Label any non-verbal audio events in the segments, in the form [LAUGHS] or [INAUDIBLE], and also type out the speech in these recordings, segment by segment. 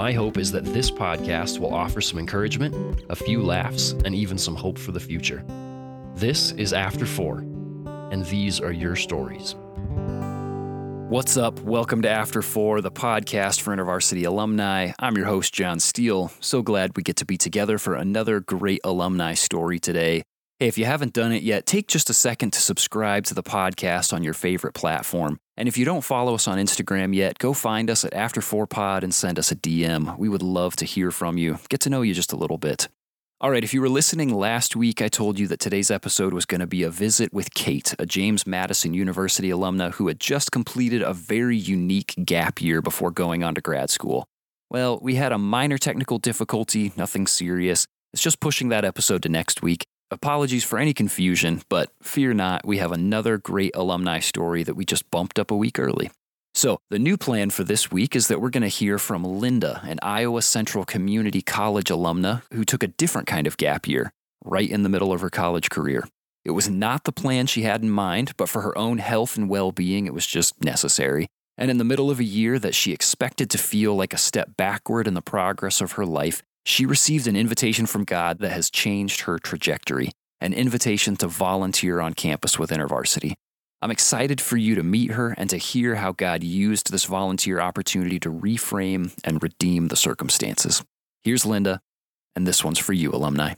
my hope is that this podcast will offer some encouragement, a few laughs, and even some hope for the future. This is After Four, and these are your stories. What's up? Welcome to After Four, the podcast for InterVarsity alumni. I'm your host, John Steele. So glad we get to be together for another great alumni story today. Hey, if you haven't done it yet, take just a second to subscribe to the podcast on your favorite platform. And if you don't follow us on Instagram yet, go find us at After4Pod and send us a DM. We would love to hear from you, get to know you just a little bit. All right, if you were listening last week, I told you that today's episode was going to be a visit with Kate, a James Madison University alumna who had just completed a very unique gap year before going on to grad school. Well, we had a minor technical difficulty, nothing serious. It's just pushing that episode to next week. Apologies for any confusion, but fear not, we have another great alumni story that we just bumped up a week early. So, the new plan for this week is that we're going to hear from Linda, an Iowa Central Community College alumna who took a different kind of gap year right in the middle of her college career. It was not the plan she had in mind, but for her own health and well being, it was just necessary. And in the middle of a year that she expected to feel like a step backward in the progress of her life, she received an invitation from God that has changed her trajectory an invitation to volunteer on campus with InterVarsity. I'm excited for you to meet her and to hear how God used this volunteer opportunity to reframe and redeem the circumstances. Here's Linda, and this one's for you, alumni.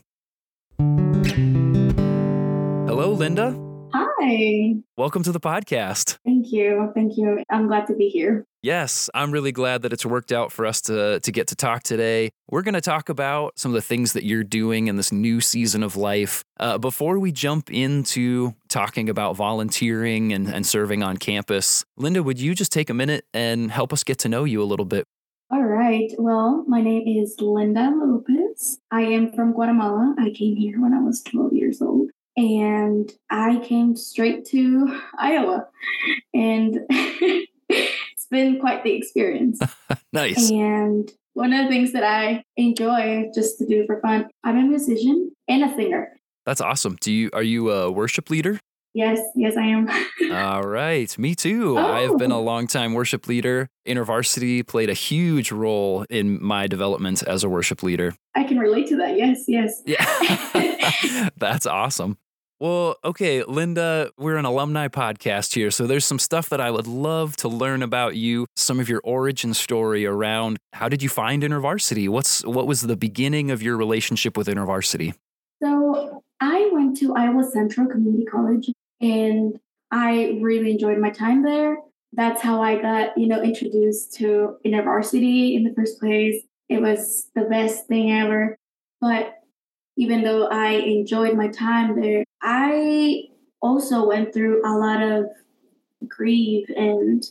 Hello, Linda. Hi. Welcome to the podcast. Thank you. Thank you. I'm glad to be here. Yes, I'm really glad that it's worked out for us to to get to talk today. We're going to talk about some of the things that you're doing in this new season of life. Uh, before we jump into talking about volunteering and, and serving on campus, Linda, would you just take a minute and help us get to know you a little bit? All right. Well, my name is Linda Lopez. I am from Guatemala. I came here when I was 12 years old and I came straight to Iowa, and [LAUGHS] been quite the experience. [LAUGHS] nice. And one of the things that I enjoy just to do for fun, I'm a musician and a singer. That's awesome. Do you are you a worship leader? Yes, yes, I am. [LAUGHS] All right, me too. Oh. I've been a oh. longtime worship leader. InterVarsity played a huge role in my development as a worship leader. I can relate to that. Yes, yes. Yeah. [LAUGHS] That's awesome. Well, okay, Linda, we're an alumni podcast here. So there's some stuff that I would love to learn about you, some of your origin story around how did you find InterVarsity? What's what was the beginning of your relationship with InterVarsity? So I went to Iowa Central Community College and I really enjoyed my time there. That's how I got, you know, introduced to InterVarsity in the first place. It was the best thing ever. But even though I enjoyed my time there, I also went through a lot of grief and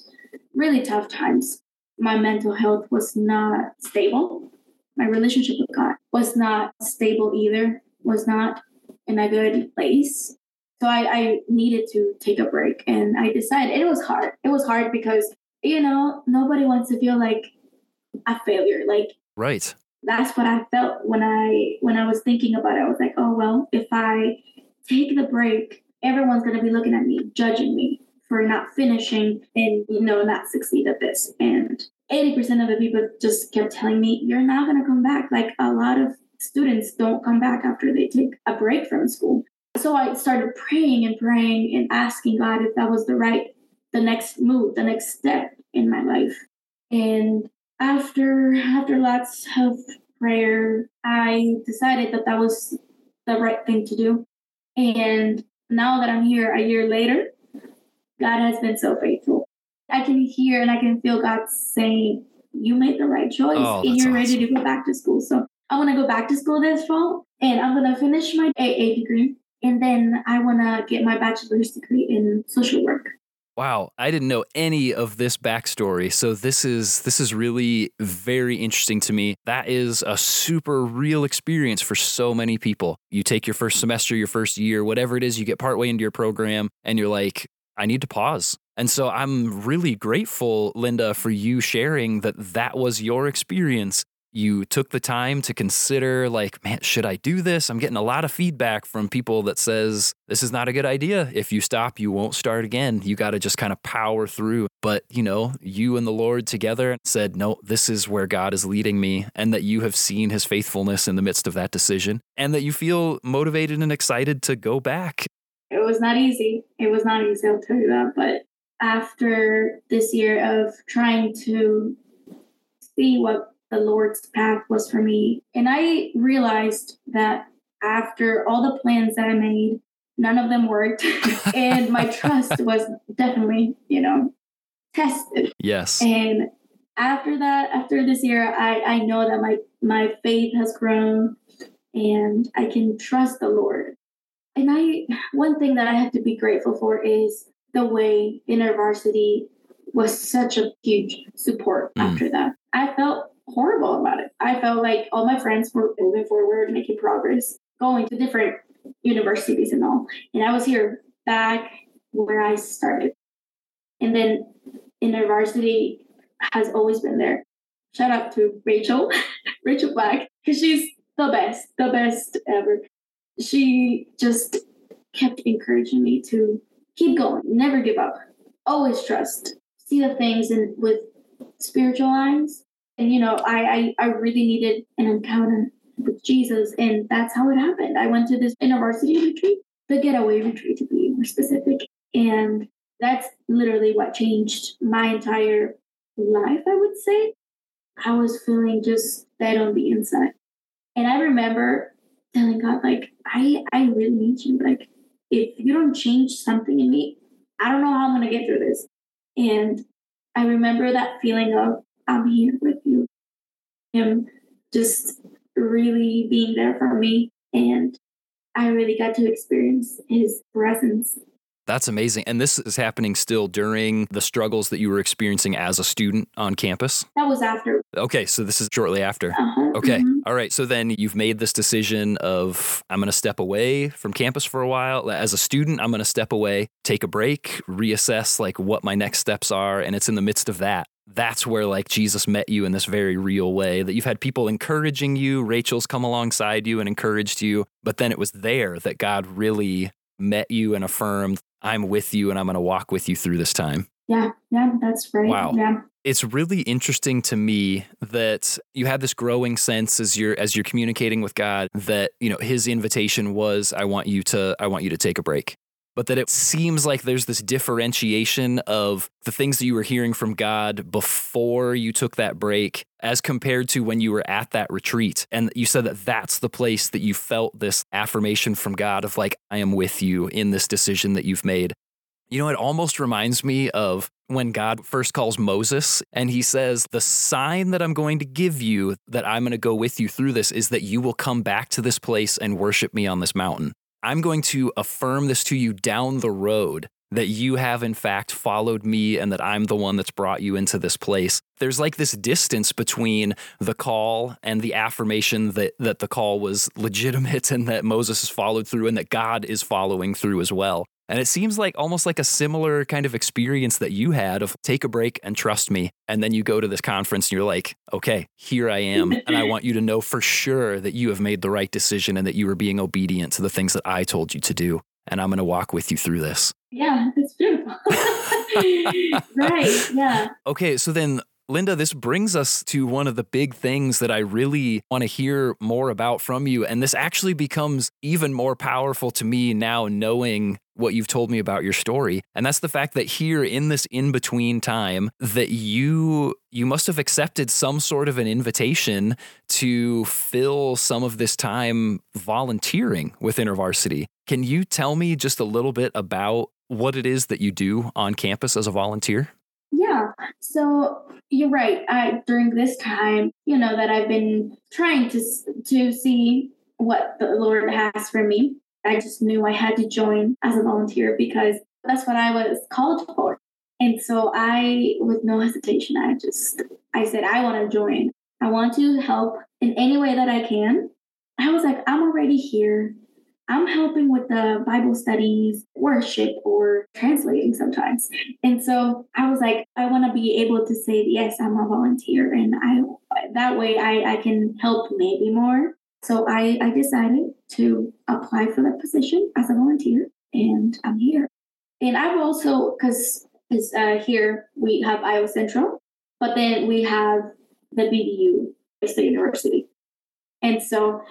really tough times. My mental health was not stable. My relationship with God was not stable either, was not in a good place. So I, I needed to take a break and I decided it was hard. It was hard because, you know, nobody wants to feel like a failure. Like Right. that's what I felt when I when I was thinking about it. I was like, oh well, if I take the break, everyone's gonna be looking at me, judging me for not finishing and you know not succeed at this. And 80% of the people just kept telling me, You're not gonna come back. Like a lot of students don't come back after they take a break from school. So I started praying and praying and asking God if that was the right, the next move, the next step in my life. And after after lots of prayer, I decided that that was the right thing to do. And now that I'm here a year later, God has been so faithful. I can hear and I can feel God saying, "You made the right choice, Oh, and you're ready to go back to school." So I want to go back to school this fall, and I'm gonna finish my AA degree, and then I want to get my bachelor's degree in social work. Wow, I didn't know any of this backstory. So this is this is really very interesting to me. That is a super real experience for so many people. You take your first semester, your first year, whatever it is, you get partway into your program and you're like, I need to pause. And so I'm really grateful, Linda, for you sharing that that was your experience you took the time to consider like man should i do this? I'm getting a lot of feedback from people that says this is not a good idea. If you stop you won't start again. You got to just kind of power through. But you know you and the lord together said no this is where god is leading me and that you have seen his faithfulness in the midst of that decision and that you feel motivated and excited to go back. It was not easy. It was not easy i'll tell you that. But after this year of trying to see what the Lord's path was for me. And I realized that after all the plans that I made, none of them worked. [LAUGHS] and my trust was definitely, you know, tested. Yes. And after that, after this year, I, I know that my, my faith has grown and I can trust the Lord. And I one thing that I have to be grateful for is the way InterVarsity was such a huge support mm. after that. I felt horrible about it. I felt like all my friends were moving forward, making progress, going to different universities and all. And I was here back where I started. And then InterVarsity has always been there. Shout out to Rachel, [LAUGHS] Rachel Black, because she's the best, the best ever. She just kept encouraging me to keep going, never give up, always trust, see the things and with spiritual eyes and you know, I, I I really needed an encounter with Jesus, and that's how it happened. I went to this InterVarsity retreat, the getaway retreat to be more specific, and that's literally what changed my entire life. I would say I was feeling just dead on the inside, and I remember telling God, like, I I really need you. Like, if you don't change something in me, I don't know how I'm gonna get through this. And I remember that feeling of I'm here with you. Him just really being there for me. And I really got to experience his presence that's amazing. And this is happening still during the struggles that you were experiencing as a student on campus? That was after. Okay, so this is shortly after. Uh-huh, okay. Mm-hmm. All right. So then you've made this decision of I'm going to step away from campus for a while. As a student, I'm going to step away, take a break, reassess like what my next steps are, and it's in the midst of that that's where like Jesus met you in this very real way that you've had people encouraging you Rachel's come alongside you and encouraged you but then it was there that God really met you and affirmed I'm with you and I'm going to walk with you through this time. Yeah, yeah, that's right. Wow. Yeah. It's really interesting to me that you have this growing sense as you're as you're communicating with God that, you know, his invitation was I want you to I want you to take a break but that it seems like there's this differentiation of the things that you were hearing from God before you took that break as compared to when you were at that retreat. And you said that that's the place that you felt this affirmation from God of like, I am with you in this decision that you've made. You know, it almost reminds me of when God first calls Moses and he says, The sign that I'm going to give you, that I'm going to go with you through this, is that you will come back to this place and worship me on this mountain. I'm going to affirm this to you down the road that you have in fact followed me and that I'm the one that's brought you into this place. There's like this distance between the call and the affirmation that that the call was legitimate [LAUGHS] and that Moses has followed through and that God is following through as well. And it seems like almost like a similar kind of experience that you had of take a break and trust me. And then you go to this conference and you're like, okay, here I am. and I [LAUGHS] want you to know for sure that you have made the right decision and that you are being obedient to the things that I told you to do. And I'm going to walk with you through this. Yeah, it's beautiful. [LAUGHS] right. Yeah. [LAUGHS] Okay. So then Linda, this brings us to one of the big things that I really want to hear more about from you. And this actually becomes even more powerful to me now, knowing what you've told me about your story and that's the fact that here in this in between time that you you must have accepted some sort of an invitation to fill some of this time volunteering with InterVarsity can you tell me just a little bit about what it is that you do on campus as a volunteer yeah so you're right I, during this time you know that i've been trying to to see what the lord has for me I just knew I had to join as a volunteer because that's what I was called for. And so I, with no hesitation, I just, I said, I want to join. I want to help in any way that I can. I was like, I'm already here. I'm helping with the Bible studies, worship, or translating sometimes. And so I was like, I want to be able to say, yes, I'm a volunteer. And I that way I, I can help maybe more. So I, I decided to apply for that position as a volunteer and I'm here. And I've also, because uh, here we have Iowa Central, but then we have the BVU, it's the University. And so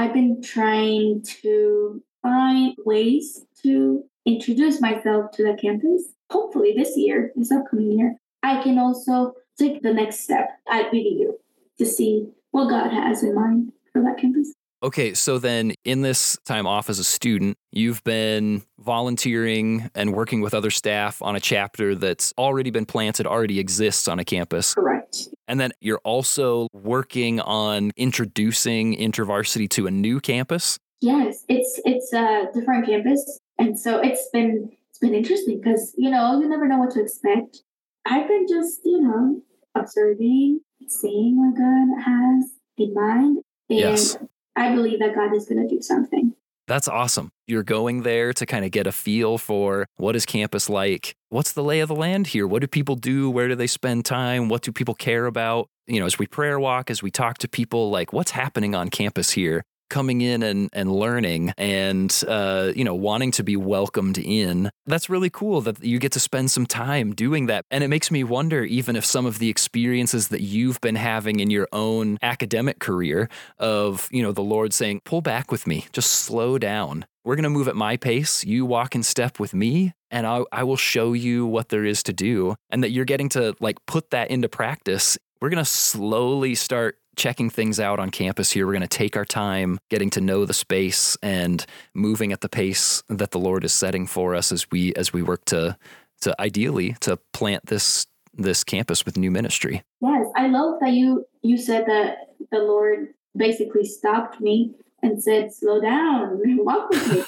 I've been trying to find ways to introduce myself to the campus. Hopefully, this year, this upcoming year, I can also take the next step at BVU to see what God has in mind for that campus. Okay, so then in this time off as a student, you've been volunteering and working with other staff on a chapter that's already been planted, already exists on a campus. Correct. And then you're also working on introducing InterVarsity to a new campus. Yes, it's it's a different campus, and so it's been it's been interesting because you know you never know what to expect. I've been just you know observing, seeing what God has in mind, and Yes. I believe that God is going to do something. That's awesome. You're going there to kind of get a feel for what is campus like? What's the lay of the land here? What do people do? Where do they spend time? What do people care about? You know, as we prayer walk, as we talk to people, like what's happening on campus here? Coming in and, and learning and, uh, you know, wanting to be welcomed in. That's really cool that you get to spend some time doing that. And it makes me wonder even if some of the experiences that you've been having in your own academic career of, you know, the Lord saying, pull back with me, just slow down. We're going to move at my pace. You walk in step with me, and I, I will show you what there is to do. And that you're getting to like put that into practice. We're going to slowly start checking things out on campus here. We're going to take our time getting to know the space and moving at the pace that the Lord is setting for us as we as we work to to ideally to plant this this campus with new ministry. Yes, I love that you you said that the Lord basically stopped me and said, "Slow down, [LAUGHS] walk with me."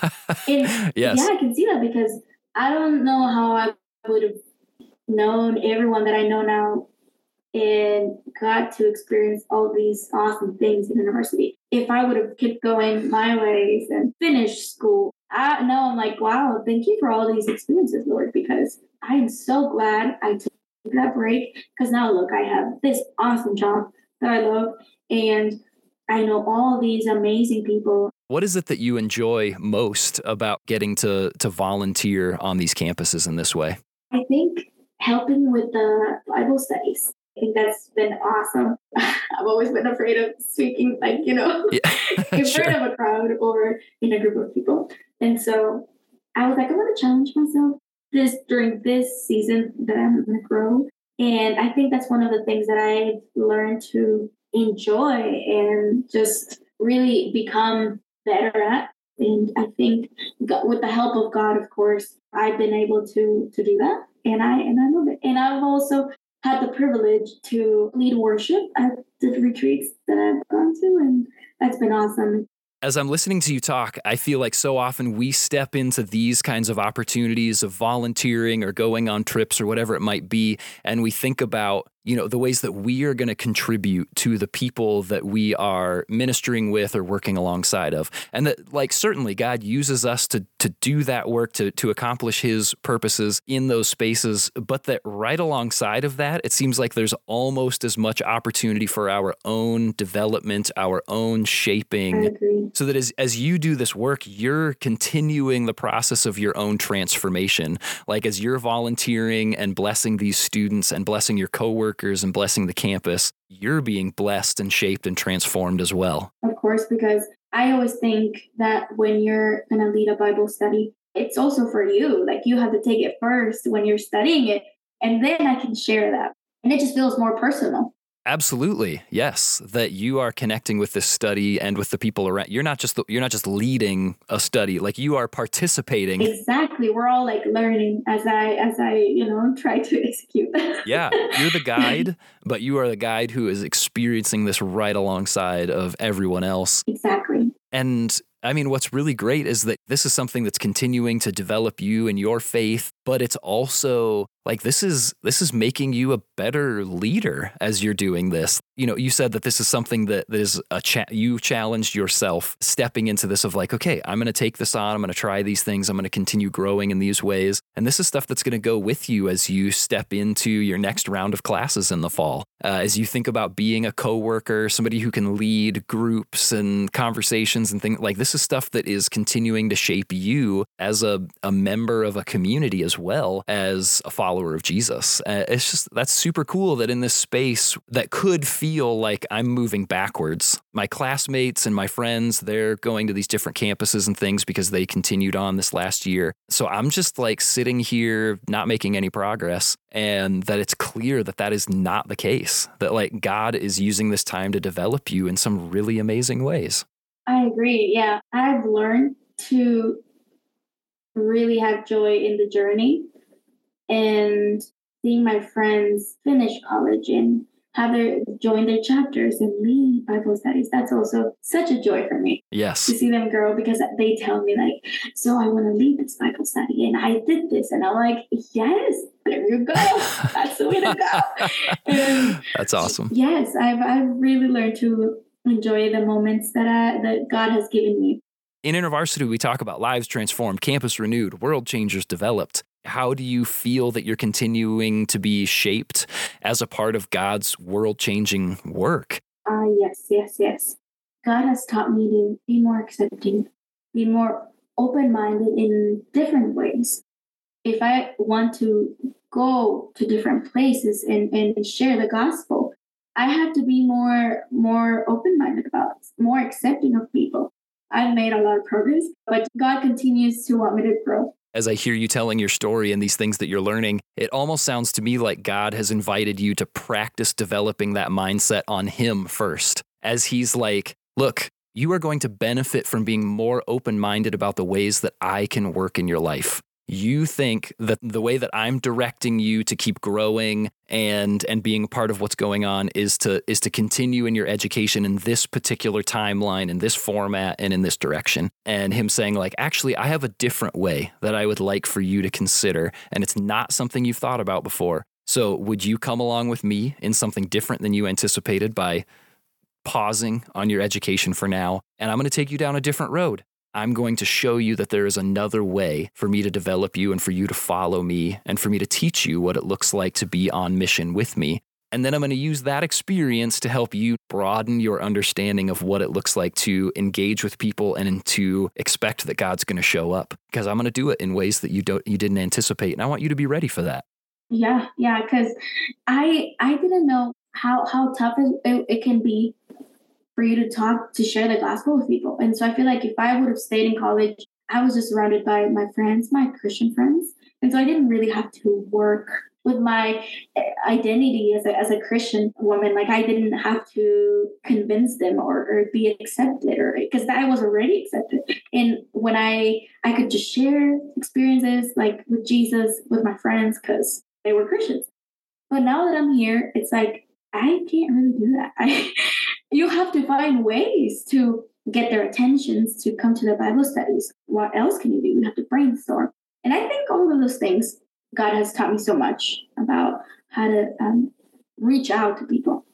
[LAUGHS] Yes. Yeah, I can see that because I don't know how I would have known everyone that I know now and got to experience all these awesome things in university. If I would have kept going my ways and finished school, I know I'm like, wow, thank you for all these experiences, Lord, because I am so glad I took that break. Because now look, I have this awesome job that I love and I know all these amazing people What is it that you enjoy most about getting to to volunteer on these campuses in this way? I think helping with the Bible studies. I think that's been awesome. [LAUGHS] I've always been afraid of speaking, like, you know, [LAUGHS] Yeah, [LAUGHS] in sure. front of a crowd or in a group of people. And so I was like, I want to challenge myself this during this season that I'm going to grow. And I think that's one of the things that I've learned to enjoy and just really become better at. And I think go- with the help of God, of course, I've been able to to do that, and I and I love it. And I've also had the privilege to lead worship at the retreats that I've gone to, and that's been awesome. As I'm listening to you talk, I feel like so often we step into these kinds of opportunities of volunteering or going on trips or whatever it might be, and we think about, you know, the ways that we are going to contribute to the people that we are ministering with or working alongside of. And that like certainly God uses us to to do that work to to accomplish his purposes in those spaces, but that right alongside of that, it seems like there's almost as much opportunity for our own development, our own shaping so that as, as you do this work, you're continuing the process of your own transformation. Like as you're volunteering and blessing these students and blessing your coworkers and blessing the campus, you're being blessed and shaped and transformed as well. Of course, because I always think that when you're going to lead a Bible study, it's also for you. Like you have to take it first when you're studying it, and then I can share that. And it just feels more personal. Absolutely. Yes, that you are connecting with this study and with the people around. You're not just you're not just leading a study, like you are participating. Exactly. We're all like learning as I as I, you know, try to execute. [LAUGHS] Yeah, you're the guide, but you are the guide who is experiencing this right alongside of everyone else. exactly. And I mean, what's really great is that this is something that's continuing to develop you and your faith, but it's also like this is this is making you a better leader as you're doing this. You know you said that this is something that, that is a cha- you challenged yourself stepping into this of like okay i'm going to take this on i'm going to try these things i'm going to continue growing in these ways. And this is stuff that's going to go with you as you step into your next round of classes in the fall. Uh, as you think about being a coworker somebody who can lead groups and conversations and things like this is stuff that is continuing to shape you as a, a member of a community as well as a follower of jesus uh, it's just that's super cool that in this space that could feel like I'm moving backwards. My classmates and my friends, they're going to these different campuses and things because they continued on this last year. So I'm just like sitting here not making any progress and that it's clear that that is not the case. That like God is using this time to develop you in some really amazing ways. I agree. Yeah. I've learned to really have joy in the journey and seeing my friends finish college and have their join their chapters and lead Bible studies. That's also such a joy for me. Yes. To see them grow because they tell me like, so I want to lead this Bible study and I did this. And I'm like, yes, there you go. [LAUGHS] That's the way to go. [LAUGHS] And That's awesome. Yes, I've I've really learned to enjoy the moments that I that God has given me. In InterVarsity, we talk about lives transformed, campus renewed, world changers developed. How do you feel that you're continuing to be shaped as a part of God's world changing work? Ah, uh, yes, yes, yes. God has taught me to be more accepting, be more open minded in different ways. If I want to go to different places and, and share the gospel, I have to be more more open minded about more accepting of people. I've made a lot of progress, but God continues to want me to grow as I hear you telling your story and these things that you're learning, it almost sounds to me like God has invited you to practice developing that mindset on Him first. As He's like, look, you are going to benefit from being more open minded about the ways that I can work in your life you think that the way that I'm directing you to keep growing and and being part of what's going on is to is to continue in your education in this particular timeline in this format and in this direction. And him saying like actually I have a different way that I would like for you to consider and it's not something you've thought about before. So would you come along with me in something different than you anticipated by pausing on your education for now? And I'm going to take you down a different road I'm going to show you that there is another way for me to develop you and for you to follow me and for me to teach you what it looks like to be on mission with me. And then I'm going to use that experience to help you broaden your understanding of what it looks like to engage with people and to expect that God's going to show up because I'm going to do it in ways that you don't you didn't anticipate and I want you to be ready for that. Yeah, yeah, cuz I I didn't know how how tough it, it can be for you to talk to share the gospel with people. And so I feel like if I would have stayed in college, I was just surrounded by my friends, my Christian friends. And so I didn't really have to work with my identity as a, as a Christian woman. Like I didn't have to convince them or, or be accepted or because I was already accepted. And when I I could just share experiences like with Jesus with my friends because they were Christians. But now that I'm here, it's like I can't really do that. [LAUGHS] I you have to find ways to get their attentions to come to the Bible studies. What else can you do? You have to brainstorm. And I think all of those things, God has taught me so much about how to um, reach out to people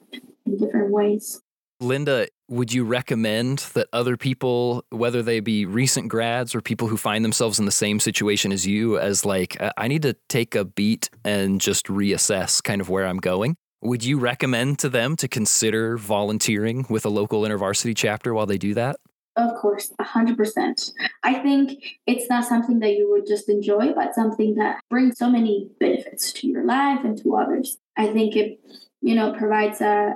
in different ways. Linda, would you recommend that other people, whether they be recent grads or people who find themselves in the same situation as you, as like, I need to take a beat and just reassess kind of where I'm going? Would you recommend to them to consider volunteering with a local intervarsity chapter while they do that? Of course, 100%. I think it's not something that you would just enjoy, but something that brings so many benefits to your life and to others. I think it, you know, provides a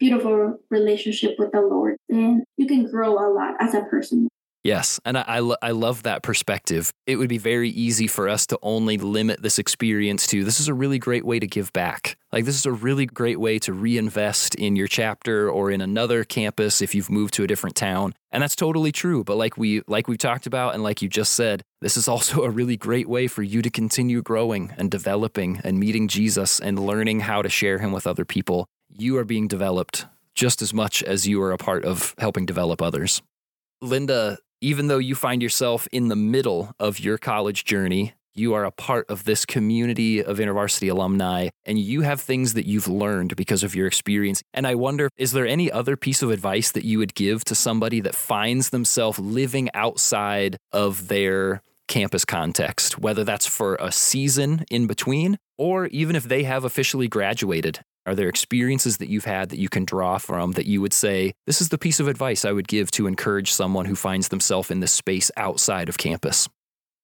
beautiful relationship with the Lord and you can grow a lot as a person. Yes, and I, I, lo- I, love that perspective. It would be very easy for us to only limit this experience to this is a really great way to give back. Like, this is a really great way to reinvest in your chapter or in another campus if you've moved to a different town. And that's totally true. But like we like we've talked about and like you just said, this is [LAUGHS] also a really great way for you to continue growing and developing and meeting Jesus and learning how to share him with other people. You are being developed just as much as you are a part of helping develop others. Linda, even though you find yourself in the middle of your college journey, You are a part of this community of InterVarsity alumni, and you have things that you've learned because of your experience. And I wonder, is there any other piece of advice that you would give to somebody that finds themselves living outside of their campus context, whether that's for a season in between or even if they have officially graduated? Are there experiences that you've had that you can draw from that you would say, this is the piece of advice I would give to encourage someone who finds themselves in this space outside of campus?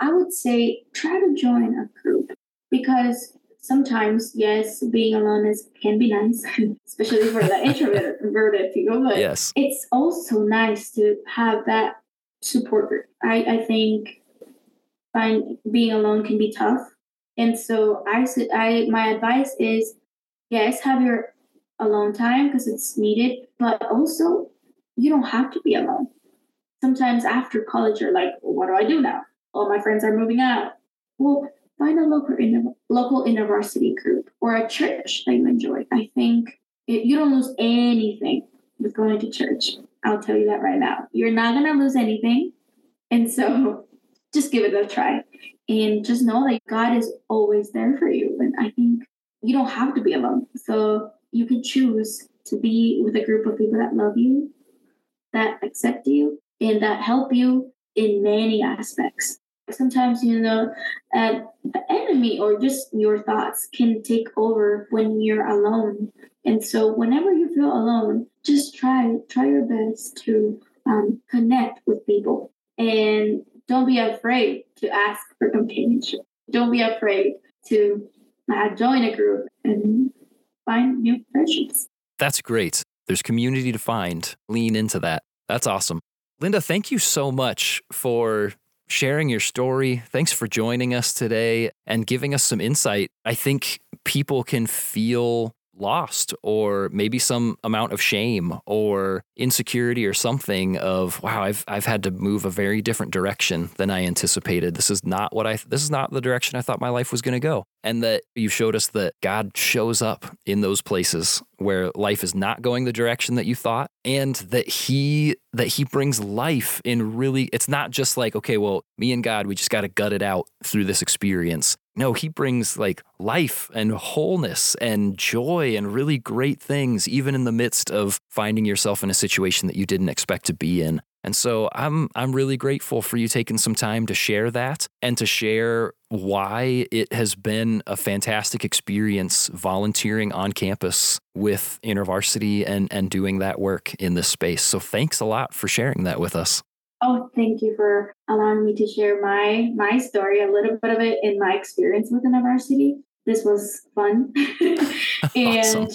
I would say try to join a group because sometimes, yes, being alone is can be nice, [LAUGHS] especially for the introverted [LAUGHS] people. But yes. it's also nice to have that support group. I, I think find being alone can be tough. And so I I my advice is yes, have your alone time because it's needed, but also you don't have to be alone. Sometimes after college you're like, well, what do I do now? all my friends are moving out. Well, find a local inter- local InterVarsity group or a church that you enjoy. I think it, you don't lose anything with going to church. I'll tell you that right now. You're not gonna lose anything, and so [LAUGHS] just give it a try, and just know that God is always there for you. And I think you don't have to be alone. So you can choose to be with a group of people that love you, that accept you, and that help you in many aspects. Sometimes, you know, uh, the enemy or just your thoughts can take over when you're alone. And so, whenever you feel alone, just try try your best to um, connect with people, and don't be afraid to ask for companionship. Don't be afraid to uh, join a group and find new friendships. That's great. There's community to find. Lean into that. That's awesome. Linda, thank you so much for sharing your story. Thanks for joining us today and giving us some insight. I think people can feel lost or maybe some amount of shame or insecurity or something of wow I've I've had to move a very different direction than I anticipated. This is not what I this is not the direction I thought my life was going to go. And that you showed us that God shows up in those places where life is not going the direction that you thought and that he that he brings life in really it's not just like okay well me and God we just got to gut it out through this experience no he brings like life and wholeness and joy and really great things even in the midst of finding yourself in a situation that you didn't expect to be in and so I'm I'm really grateful for you taking some time to share that and to share why it has been a fantastic experience volunteering on campus with InterVarsity and and doing that work in this space. So thanks a lot for sharing that with us. Oh, thank you for allowing me to share my my story, a little bit of it in my experience with InterVarsity. This was fun. [LAUGHS] [LAUGHS] and awesome.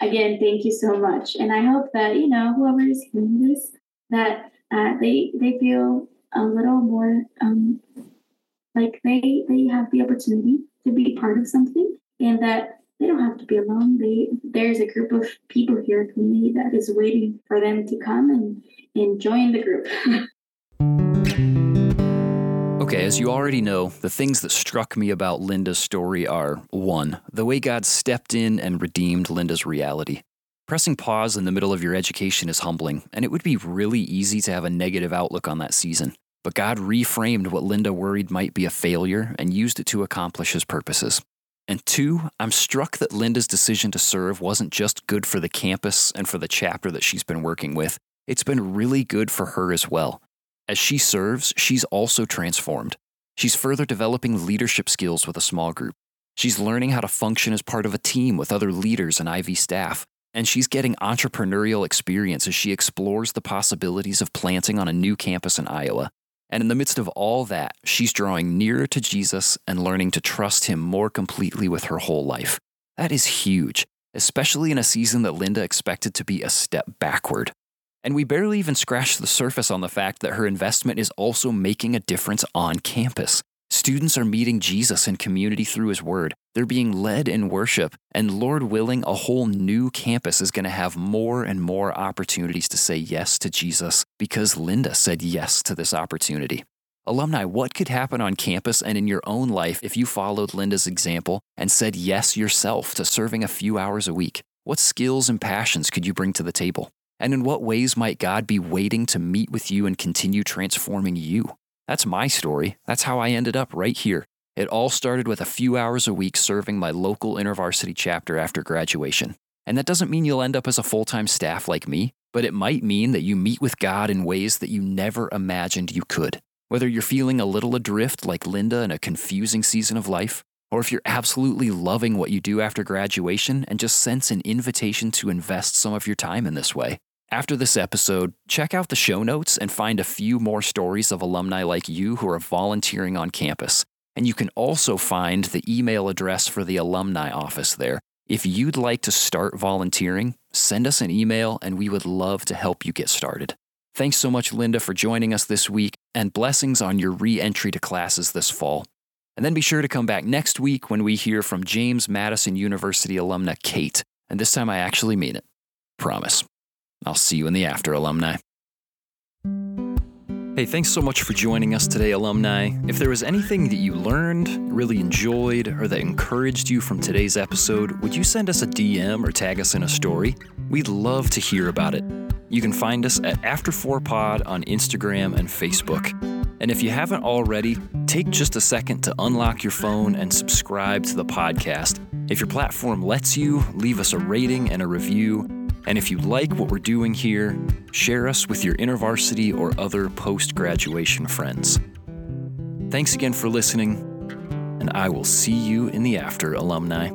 again, thank you so much. And I hope that, you know, whoever is hearing this, that uh, they they feel a little more um, like they they have the opportunity to be part of something and that they don't have to be alone they there's a group of people here in community that is waiting for them to come and and join the group [LAUGHS] Okay, as you already know, the things that struck me about Linda's story are one, the way God stepped in and redeemed Linda's reality. Pressing pause in the middle of your education is humbling, and it would be really easy to have a negative outlook on that season. But God reframed what Linda worried might be a failure and used it to accomplish his purposes. And two, I'm struck that Linda's decision to serve wasn't just good for the campus and for the chapter that she's been working with, it's been really good for her as well. As she serves, she's also transformed. She's further developing leadership skills with a small group. She's learning how to function as part of a team with other leaders and IV staff and she's getting entrepreneurial experience as she explores the possibilities of planting on a new campus in Iowa. And in the midst of all that, she's drawing nearer to Jesus and learning to trust him more completely with her whole life. That is huge, especially in a season that Linda expected to be a step backward. And we barely even scratched the surface on the fact that her investment is also making a difference on campus. Students are meeting Jesus in community through his word. They're being led in worship. And Lord willing, a whole new campus is going to have more and more opportunities to say yes to Jesus because Linda said yes to this opportunity. Alumni, what could happen on campus and in your own life if you followed Linda's example and said yes yourself to serving a few hours a week? What skills and passions could you bring to the table? And in what ways might God be waiting to meet with you and continue transforming you? That's my story. That's how I ended up right here. It all started with a few hours a week serving my local InterVarsity chapter after graduation. And that doesn't mean you'll end up as a full time staff like me, but it might mean that you meet with God in ways that you never imagined you could. Whether you're feeling a little adrift like Linda in a confusing season of life, or if you're absolutely loving what you do after graduation and just sense an invitation to invest some of your time in this way. After this episode, check out the show notes and find a few more stories of alumni like you who are volunteering on campus. And you can also find the email address for the alumni office there. If you'd like to start volunteering, send us an email and we would love to help you get started. Thanks so much, Linda, for joining us this week, and blessings on your re entry to classes this fall. And then be sure to come back next week when we hear from James Madison University alumna Kate. And this time I actually mean it. Promise. I'll see you in the after, alumni. Hey, thanks so much for joining us today, alumni. If there was anything that you learned, really enjoyed, or that encouraged you from today's episode, would you send us a DM or tag us in a story? We'd love to hear about it. You can find us at After4Pod on Instagram and Facebook. And if you haven't already, take just a second to unlock your phone and subscribe to the podcast. If your platform lets you, leave us a rating and a review. And if you like what we're doing here, share us with your InterVarsity or other post graduation friends. Thanks again for listening, and I will see you in the after, alumni.